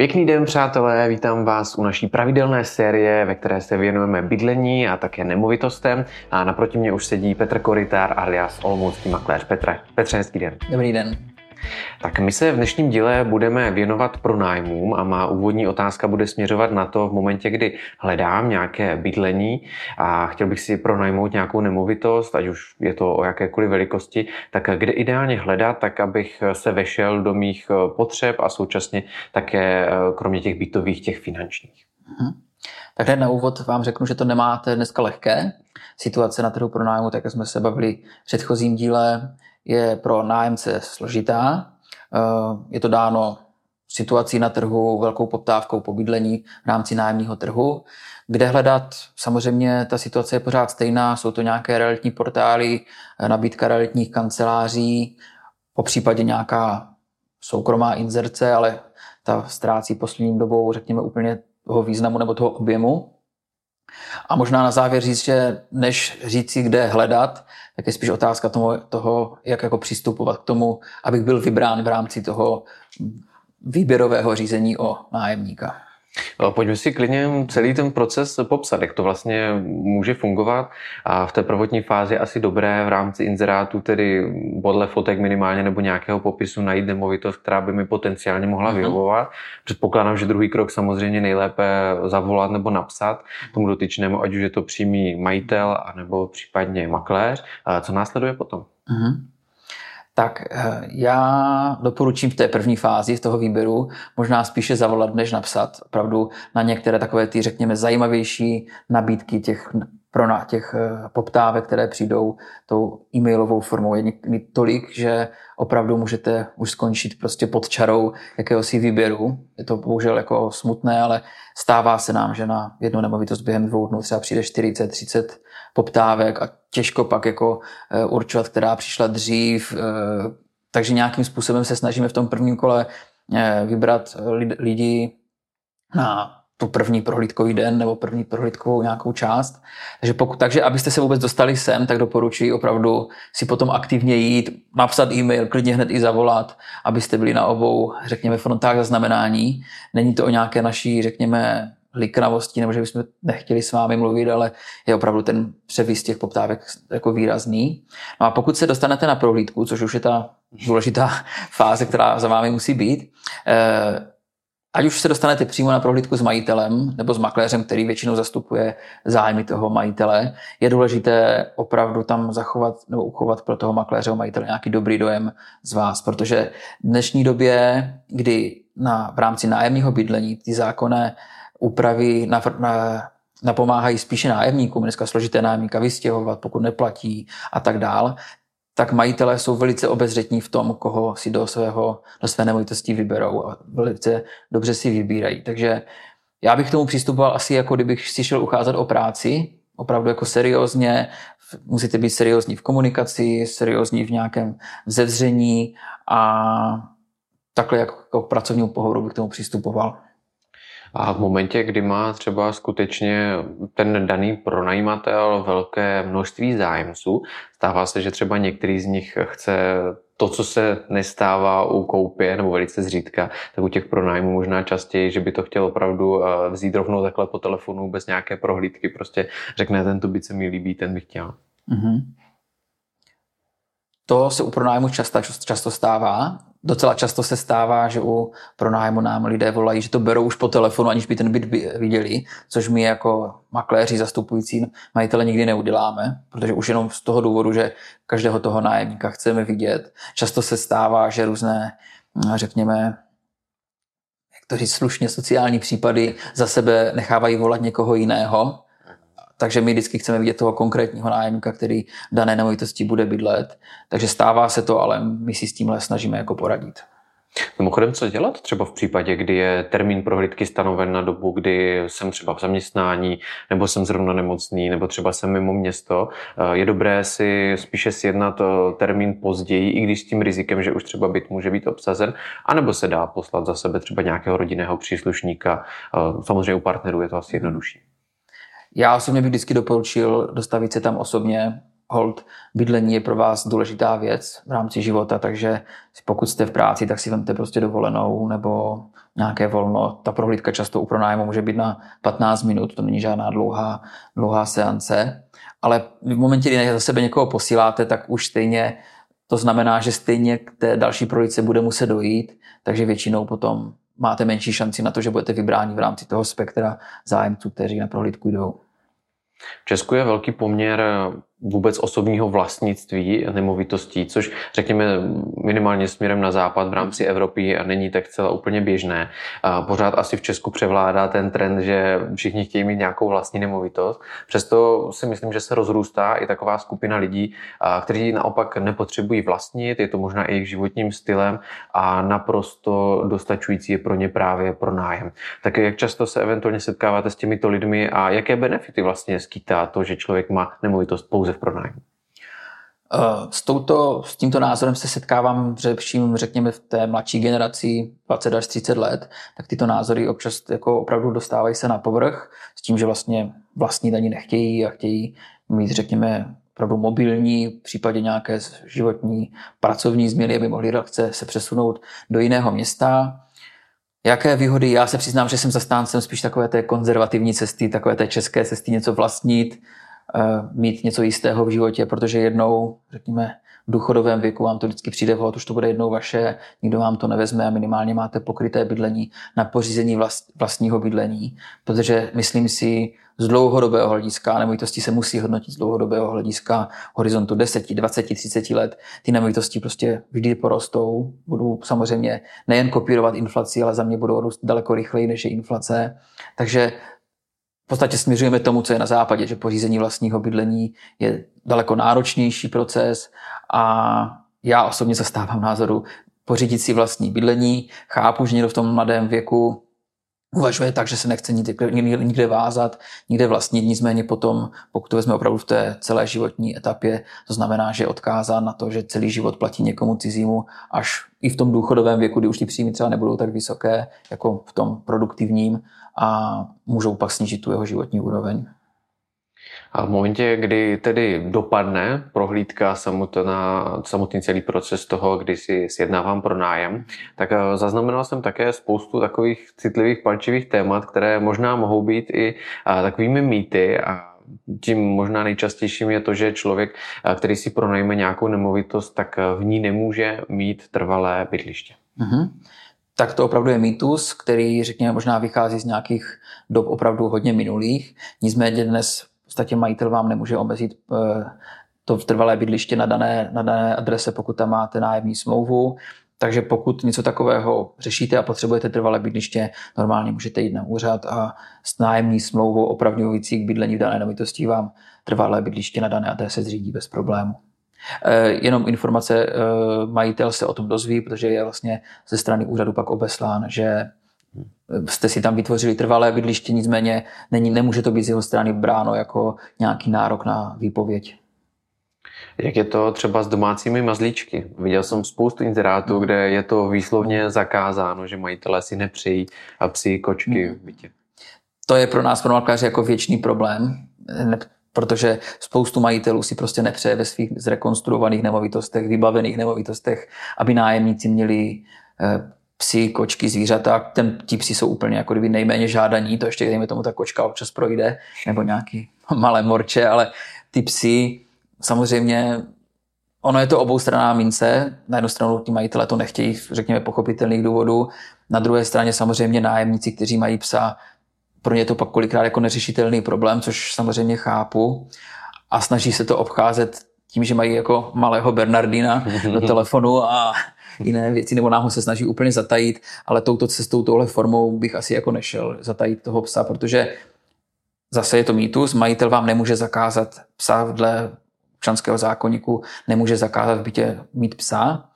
Pěkný den, přátelé, vítám vás u naší pravidelné série, ve které se věnujeme bydlení a také nemovitostem. A naproti mě už sedí Petr Koritár alias Olomoucký makléř. Petre, Petře, hezký den. Dobrý den. Tak my se v dnešním díle budeme věnovat pronájmům a má úvodní otázka bude směřovat na to v momentě, kdy hledám nějaké bydlení a chtěl bych si pronajmout nějakou nemovitost, ať už je to o jakékoliv velikosti, tak kde ideálně hledat, tak abych se vešel do mých potřeb a současně také eh, kromě těch bytových, těch finančních. Mhm. Tak hned na úvod vám řeknu, že to nemáte dneska lehké. Situace na trhu pronájmu, tak jak jsme se bavili v předchozím díle, je pro nájemce složitá. Eh, je to dáno situací na trhu, velkou poptávkou po bydlení v rámci nájemního trhu. Kde hledat? Samozřejmě ta situace je pořád stejná, jsou to nějaké realitní portály, eh, nabídka realitních kanceláří, po případě nějaká soukromá inzerce, ale ta ztrácí posledním dobou, řekněme, úplně toho významu nebo toho objemu. A možná na závěr říct, že než říct si, kde hledat, tak je spíš otázka toho, toho, jak jako přistupovat k tomu, abych byl vybrán v rámci toho výběrového řízení o nájemníka. Pojďme si klidně celý ten proces popsat, jak to vlastně může fungovat. A v té prvotní fázi asi dobré v rámci inzerátu, tedy podle fotek minimálně nebo nějakého popisu najít nemovitost, která by mi potenciálně mohla mhm. vyhovovat. Předpokládám, že druhý krok samozřejmě nejlépe zavolat nebo napsat tomu dotyčnému, ať už je to přímý majitel, anebo případně makléř. A co následuje potom? Uh-huh tak eh, já doporučím v té první fázi z toho výběru možná spíše zavolat, než napsat opravdu na některé takové ty, řekněme, zajímavější nabídky těch pro na těch eh, poptávek, které přijdou tou e-mailovou formou. Je tolik, že opravdu můžete už skončit prostě pod čarou jakéhosi výběru. Je to bohužel jako smutné, ale stává se nám, že na jednu nemovitost během dvou dnů třeba přijde 40, 30 poptávek a těžko pak jako eh, určovat, která přišla dřív. Eh, takže nějakým způsobem se snažíme v tom prvním kole vybrat lidi na tu první prohlídkový den nebo první prohlídkovou nějakou část. Takže, pokud, takže abyste se vůbec dostali sem, tak doporučuji opravdu si potom aktivně jít, napsat e-mail, klidně hned i zavolat, abyste byli na obou, řekněme, frontách zaznamenání. Není to o nějaké naší, řekněme, liknavosti, nebo že bychom nechtěli s vámi mluvit, ale je opravdu ten převis těch poptávek jako výrazný. No a pokud se dostanete na prohlídku, což už je ta důležitá fáze, která za vámi musí být, eh, ať už se dostanete přímo na prohlídku s majitelem nebo s makléřem, který většinou zastupuje zájmy toho majitele, je důležité opravdu tam zachovat nebo uchovat pro toho makléře majitele nějaký dobrý dojem z vás, protože v dnešní době, kdy na, v rámci nájemního bydlení ty zákonné úpravy na, na, napomáhají spíše nájemníkům, dneska složité nájemníka vystěhovat, pokud neplatí a tak dál, tak majitelé jsou velice obezřetní v tom, koho si do, svého, do své nemovitosti vyberou a velice dobře si vybírají. Takže já bych k tomu přistupoval asi jako kdybych si šel ucházet o práci, opravdu jako seriózně, musíte být seriózní v komunikaci, seriózní v nějakém zevření a takhle jako k pracovnímu pohovoru bych k tomu přistupoval. A v momentě, kdy má třeba skutečně ten daný pronajímatel velké množství zájemců, stává se, že třeba některý z nich chce to, co se nestává u koupě, nebo velice zřídka, tak u těch pronájmů možná častěji, že by to chtěl opravdu eh, vzít rovnou takhle po telefonu bez nějaké prohlídky, prostě řekne, ten tu byt se mi líbí, ten bych chtěl. Mm-hmm. To se u pronájmu často, často stává. Docela často se stává, že u pronájmu nám lidé volají, že to berou už po telefonu, aniž by ten byt viděli, což my jako makléři zastupující majitele nikdy neuděláme, protože už jenom z toho důvodu, že každého toho nájemníka chceme vidět. Často se stává, že různé, řekněme, jak to říct slušně, sociální případy za sebe nechávají volat někoho jiného, takže my vždycky chceme vidět toho konkrétního nájemníka, který v dané nemovitosti bude bydlet. Takže stává se to, ale my si s tímhle snažíme jako poradit. Mimochodem, co dělat třeba v případě, kdy je termín prohlídky stanoven na dobu, kdy jsem třeba v zaměstnání, nebo jsem zrovna nemocný, nebo třeba jsem mimo město. Eh, je dobré si spíše sjednat eh, termín později, i když s tím rizikem, že už třeba byt může být obsazen, anebo se dá poslat za sebe třeba nějakého rodinného příslušníka. Eh, samozřejmě u partnerů je to asi jednodušší. Já osobně bych vždycky doporučil dostavit se tam osobně, hold bydlení je pro vás důležitá věc v rámci života, takže pokud jste v práci, tak si vemte prostě dovolenou nebo nějaké volno. Ta prohlídka často u pronájmu může být na 15 minut, to není žádná dlouhá, dlouhá seance. Ale v momentě, kdy za sebe někoho posíláte, tak už stejně to znamená, že stejně k té další prohlídce bude muset dojít, takže většinou potom máte menší šanci na to, že budete vybráni v rámci toho spektra zájemců, kteří na prohlídku jdou. V Česku je velký poměr vůbec osobního vlastnictví nemovitostí, což řekněme minimálně směrem na západ v rámci Evropy a není tak celá úplně běžné. A pořád asi v Česku převládá ten trend, že všichni chtějí mít nějakou vlastní nemovitost. Přesto si myslím, že se rozrůstá i taková skupina lidí, kteří naopak nepotřebují vlastnit, je to možná i jejich životním stylem a naprosto dostačující je pro ně právě pro nájem. Tak jak často se eventuálně setkáváte s těmito lidmi a jaké benefity vlastně skýtá to, že člověk má nemovitost pouze pouze v pronájmu. Eh, s, touto, s tímto názorem se setkávám především, řekněme, v té mladší generaci 20 až 30 let, tak tyto názory občas jako opravdu dostávají se na povrch s tím, že vlastně vlastní ani nechtějí a chtějí mít, řekněme, opravdu mobilní, v případě nějaké životní pracovní změny, aby mohli chce se přesunout do jiného města. Jaké výhody? Já se přiznám, že jsem zastáncem spíš takové té konzervativní cesty, takové té české cesty, něco vlastnit, mít něco jistého v životě, protože jednou, řekněme, v důchodovém věku vám to vždycky přijde vhod, už to bude jednou vaše, nikdo vám to nevezme a minimálně máte pokryté bydlení na pořízení vlast, vlastního bydlení, protože myslím si, z dlouhodobého hlediska, nemovitosti se musí hodnotit z dlouhodobého hlediska horizontu 10, 20, 30 let. Ty nemovitosti prostě vždy porostou, budou samozřejmě nejen kopírovat inflaci, ale za mě budou růst daleko rychleji než je inflace. Takže podstatě směřujeme tomu, co je na západě, že pořízení vlastního bydlení je daleko náročnější proces a já osobně zastávám názoru pořídit si vlastní bydlení. Chápu, že někdo v tom mladém věku uvažuje tak, že se nechce nikde, nikde vázat, nikde vlastnit, nicméně potom, pokud to vezme opravdu v té celé životní etapě, to znamená, že je odkázán na to, že celý život platí někomu cizímu, až i v tom důchodovém věku, kdy už ty příjmy třeba nebudou tak vysoké, jako v tom produktivním, a můžou pak snížit tu jeho životní úroveň. A v momentě, kdy tedy dopadne prohlídka samotná, samotný celý proces toho, kdy si sjednávám pro nájem, tak eh, zaznamenal jsem také spoustu takových citlivých palčivých témat, které možná mohou být i eh, takovými mýty a tím možná nejčastějším je to, že člověk, eh, který si pronajme nějakou nemovitost, tak v ní nemůže mít trvalé bydliště. Mm-hmm tak to opravdu je mýtus, který, řekněme, možná vychází z nějakých dob opravdu hodně minulých. Nicméně dnes podstatě majitel vám nemůže omezit eh, to trvalé bydliště na dané, na dané adrese, pokud tam máte nájemní smlouvu. Takže pokud něco takového řešíte a potřebujete trvalé bydliště, normálně můžete jít na úřad a s nájemní smlouvou opravňující k bydlení v dané nemovitosti vám trvalé bydliště na dané adrese zřídí bez problému. Eh, jenom informace eh, majitel se o tom dozví, protože je vlastně ze strany úřadu pak obeslán, že jste si tam vytvořili trvalé bydliště, nicméně není, nemůže to být z jeho strany bráno jako nějaký nárok na výpověď. Jak je to třeba s domácími mazlíčky? Viděl jsem spoustu inzerátů, kde je to výslovně zakázáno, že majitelé si nepřijí a psí kočky v bytě. To je pro nás, pro jako věčný problém protože spoustu majitelů si prostě nepřeje ve svých zrekonstruovaných nemovitostech, vybavených nemovitostech, aby nájemníci měli psy, kočky, zvířata. Ten, ti psi jsou úplně jako kdyby nejméně žádaní, to ještě dejme tomu ta kočka občas projde, nebo nějaký malé morče, ale ty psy samozřejmě Ono je to oboustranná mince. Na jednu stranu ti majitele to nechtějí, řekněme, pochopitelných důvodů. Na druhé straně samozřejmě nájemníci, kteří mají psa, pro ně je to pak kolikrát jako neřešitelný problém, což samozřejmě chápu. A snaží se to obcházet tím, že mají jako malého Bernardina do telefonu a jiné věci, nebo nám ho se snaží úplně zatajit, ale touto cestou, touhle formou bych asi jako nešel zatajit toho psa, protože zase je to mýtus, majitel vám nemůže zakázat psa dle občanského zákonníku, nemůže zakázat v bytě mít psa,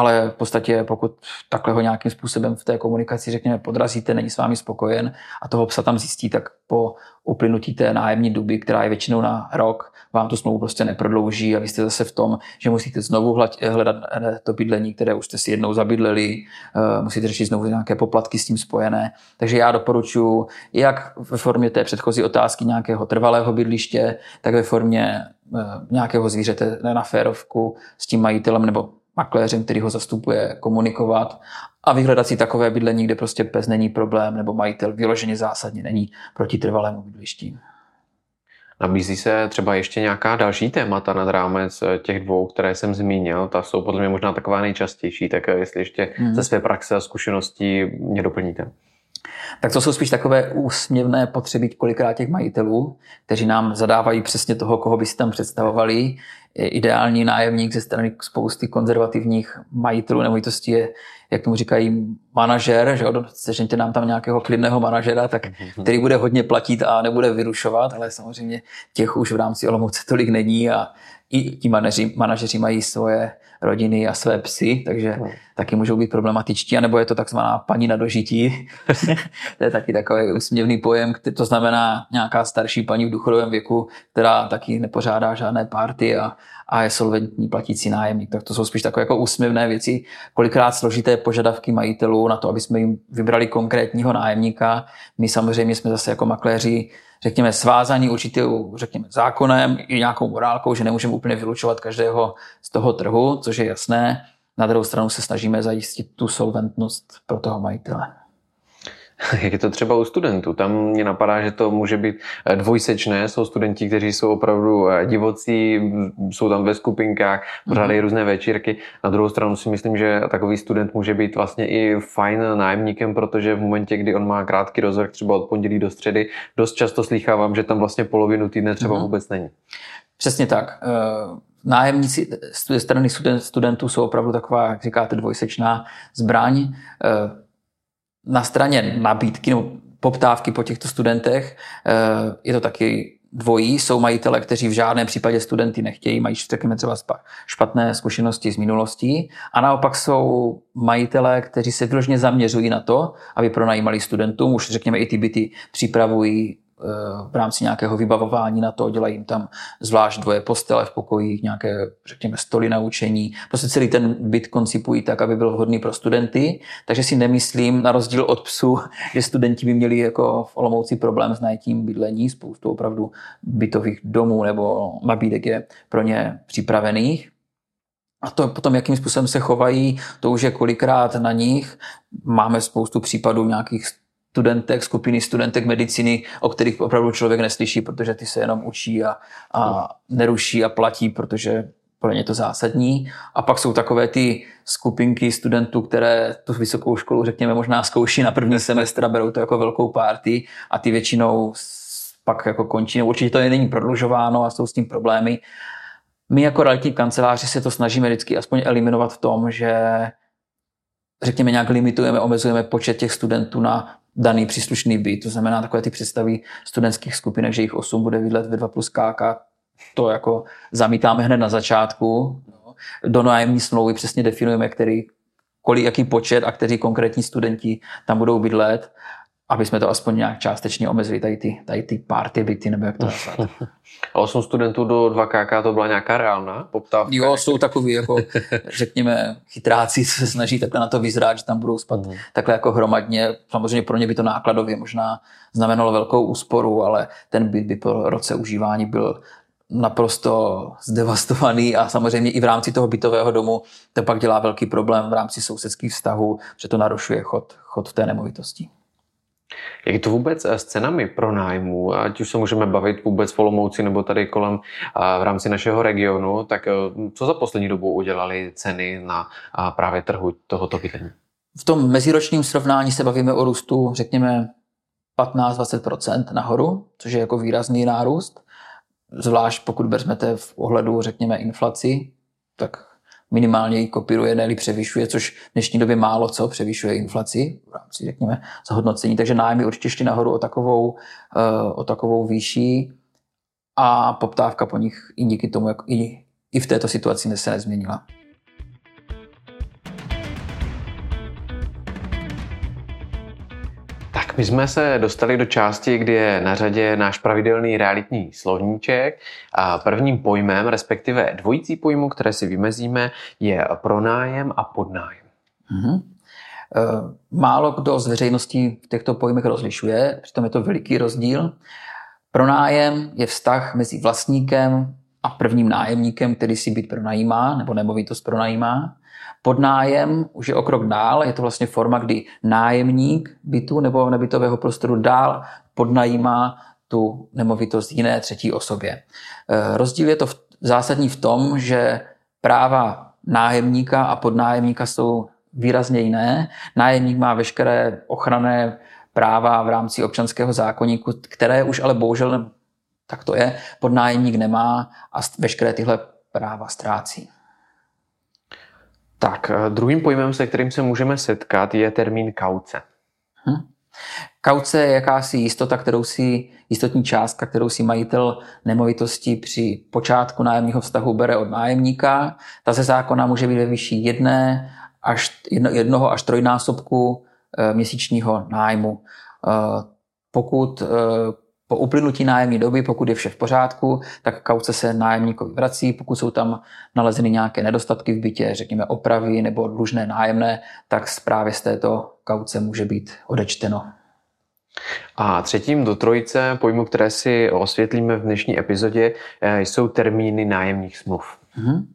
ale v podstatě pokud takhle ho nějakým způsobem v té komunikaci, řekněme, podrazíte, není s vámi spokojen a toho psa tam zjistí, tak po uplynutí té nájemní doby, která je většinou na rok, vám tu smlouvu prostě neprodlouží a vy jste zase v tom, že musíte znovu hledat eh, to bydlení, které už jste si jednou zabydleli, eh, musíte řešit znovu nějaké poplatky s tím spojené. Takže já doporučuji jak ve formě té předchozí otázky nějakého trvalého bydliště, tak ve formě eh, nějakého zvířete na férovku s tím majitelem nebo makléřem, který ho zastupuje, komunikovat a vyhledat si takové bydlení, kde prostě pes není problém nebo majitel vyloženě zásadně není proti trvalému bydlišti. Nabízí se třeba ještě nějaká další témata nad rámec těch dvou, které jsem zmínil. Ta jsou podle mě možná taková nejčastější, tak jestli ještě hmm. ze své praxe a zkušeností mě doplníte. Tak to jsou spíš takové úsměvné potřeby kolikrát těch majitelů, kteří nám zadávají přesně toho, koho by si tam představovali. Ideální nájemník ze strany spousty konzervativních majitelů nemovitostí je, jak tomu říkají, manažer, že sežeňte nám tam nějakého klidného manažera, tak, mhm. který bude hodně platit a nebude vyrušovat, ale samozřejmě těch už v rámci Olomouce tolik není a i ti manažeři, manažeři mají svoje rodiny a své psy, takže no. taky můžou být problematičtí, anebo je to takzvaná paní na dožití. to je taky takový úsměvný pojem, to znamená nějaká starší paní v důchodovém věku, která taky nepořádá žádné párty a, a je solventní platící nájemník. Tak to jsou spíš takové jako úsměvné věci, kolikrát složité požadavky majitelů na to, aby jsme jim vybrali konkrétního nájemníka. My samozřejmě jsme zase jako makléři řekněme, svázaní určitou, řekněme, zákonem i nějakou morálkou, že nemůžeme úplně vylučovat každého z toho trhu, což je jasné. Na druhou stranu se snažíme zajistit tu solventnost pro toho majitele. Jak je to třeba u studentů? Tam mě napadá, že to může být eh, dvojsečné. Jsou studenti, kteří jsou opravdu eh, divocí, jsou tam ve skupinkách, pořádají mm-hmm. různé večírky. Na druhou stranu si myslím, že takový student může být vlastně i fajn nájemníkem, protože v momentě, kdy on má krátký rozvrh, třeba od pondělí do středy, dost často slýchávám, že tam vlastně polovinu týdne třeba mm-hmm. vůbec není. Přesně tak. Eh, nájemníci ze strany studentů jsou opravdu taková, jak říkáte, dvojsečná zbraň na straně nabídky nebo poptávky po těchto studentech eh, je to taky dvojí. Jsou majitele, kteří v žádném případě studenty nechtějí, mají řekněme třeba špatné zkušenosti z minulostí. A naopak jsou majitele, kteří se vyloženě zaměřují na to, aby pronajímali studentům. Už řekněme i ty byty připravují v rámci nějakého vybavování na to, dělají jim tam zvlášť dvoje postele v pokojích, nějaké, řekněme, stoly na učení. Prostě celý ten byt koncipují tak, aby byl vhodný pro studenty, takže si nemyslím, na rozdíl od psu, že studenti by měli jako v Olomouci problém s najítím bydlení, spoustu opravdu bytových domů nebo nabídek je pro ně připravených. A to potom, jakým způsobem se chovají, to už je kolikrát na nich. Máme spoustu případů nějakých studentek, skupiny studentek medicíny, o kterých opravdu člověk neslyší, protože ty se jenom učí a, a neruší a platí, protože pro ně to zásadní. A pak jsou takové ty skupinky studentů, které tu vysokou školu, řekněme, možná zkouší na první semestr a berou to jako velkou party a ty většinou pak jako končí. No, určitě to není prodlužováno a jsou s tím problémy. My jako realitní kanceláři se to snažíme vždycky aspoň eliminovat v tom, že řekněme nějak limitujeme, omezujeme počet těch studentů na daný příslušný byt. To znamená takové ty představy studentských skupinek, že jich 8 bude bydlet ve 2 plus KK. To jako zamítáme hned na začátku. Do nájemní smlouvy přesně definujeme, který, kolik, jaký počet a kteří konkrétní studenti tam budou bydlet aby jsme to aspoň nějak částečně omezili, tady ty, tady ty party byty, nebo jak to nazvat. A 8 studentů do 2KK to byla nějaká reálná poptávka? Jo, jsou takový, jako řekněme, chytráci, se snaží takhle na to vyzrát, že tam budou spát mm. takhle jako hromadně. Samozřejmě pro ně by to nákladově možná znamenalo velkou úsporu, ale ten byt by po roce užívání byl naprosto zdevastovaný a samozřejmě i v rámci toho bytového domu to pak dělá velký problém v rámci sousedských vztahů, že to narušuje chod, chod té nemovitosti. Jak je to vůbec s cenami pro nájmu? Ať už se můžeme bavit vůbec v Olomouci nebo tady kolem v rámci našeho regionu, tak e, co za poslední dobu udělali ceny na právě trhu tohoto bydlení? V tom meziročním srovnání se bavíme o růstu, řekněme, 15-20% nahoru, což je jako výrazný nárůst. Zvlášť pokud vezmete v ohledu, řekněme, inflaci, tak minimálně ji kopíruje, ne převyšuje, což v dnešní době málo co převyšuje inflaci v rámci, řekněme, zhodnocení. Takže nájmy určitě šly nahoru o takovou, eh, o takovou výší a poptávka po nich i díky tomu, jak i, i v této situaci se nezměnila. My jsme se dostali do části, kdy je na řadě náš pravidelný realitní slovníček a prvním pojmem, respektive dvojící pojmu, které si vymezíme, je pronájem a podnájem. Mm-hmm. Málo kdo z veřejnosti v těchto pojmech rozlišuje, přitom je to veliký rozdíl. Pronájem je vztah mezi vlastníkem a prvním nájemníkem, který si byt pronajímá nebo nemovitost pronajímá. Podnájem už je o krok dál, je to vlastně forma, kdy nájemník bytu nebo nebytového prostoru dál podnajímá tu nemovitost jiné třetí osobě. E, rozdíl je to v, zásadní v tom, že práva nájemníka a podnájemníka jsou výrazně jiné. Nájemník má veškeré ochranné práva v rámci občanského zákonníku, které už ale bohužel tak to je, podnájemník nemá a veškeré tyhle práva ztrácí. Tak, eh, druhým pojmem, se kterým se můžeme setkat, je termín kauce. Hm. Kauce je jakási jistota, kterou si, jistotní částka, kterou si majitel nemovitosti při počátku nájemního vztahu bere od nájemníka. Ta ze zákona může být ve výši jedné až, jedno, jednoho až trojnásobku e, měsíčního nájmu. E, pokud e, po uplynutí nájemní doby, pokud je vše v pořádku, tak kauce se nájemníkovi vrací. Pokud jsou tam nalezeny nějaké nedostatky v bytě, řekněme opravy nebo dlužné nájemné, tak právě z této kauce může být odečteno. A třetím do trojice pojmu, které si osvětlíme v dnešní epizodě, eh, jsou termíny nájemních smluv. Mm-hmm.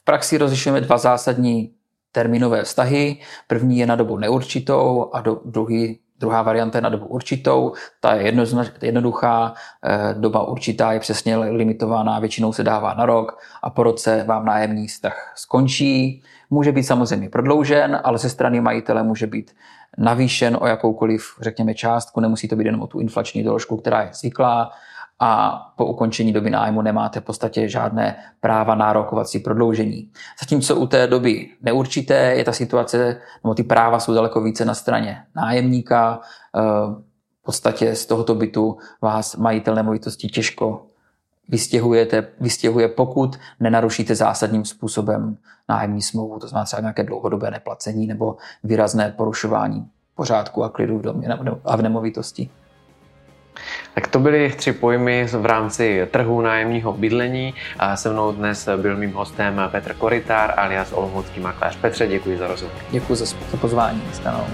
V praxi rozlišujeme dva zásadní termínové vztahy. První je na dobu neurčitou a do, druhý Druhá varianta je na dobu určitou, ta je jednoduchá, eh, doba určitá je přesně limitovaná, většinou se dává na rok a po roce vám nájemní vztah skončí. Může být samozřejmě prodloužen, ale ze strany majitele může být navýšen o jakoukoliv, řekněme, částku, nemusí to být jenom o tu inflační doložku, která je zvyklá a po ukončení doby nájmu nemáte v podstatě žádné práva nárokovat si prodloužení. Zatímco u té doby neurčité je ta situace, nebo ty práva jsou daleko více na straně nájemníka, eh, v podstatě z tohoto bytu vás majitel nemovitosti těžko vystěhujete, vystěhuje, pokud nenarušíte zásadním způsobem nájemní smlouvu, to znamená třeba nějaké dlouhodobé neplacení nebo výrazné porušování pořádku a klidu v domě a v nemovitosti. Tak to byly tři pojmy v rámci trhu nájemního bydlení. A se mnou dnes byl mým hostem Petr Koritár alias Olomoucký makléř. Petře, děkuji za rozhovor. Děkuji za pozvání. Stanou.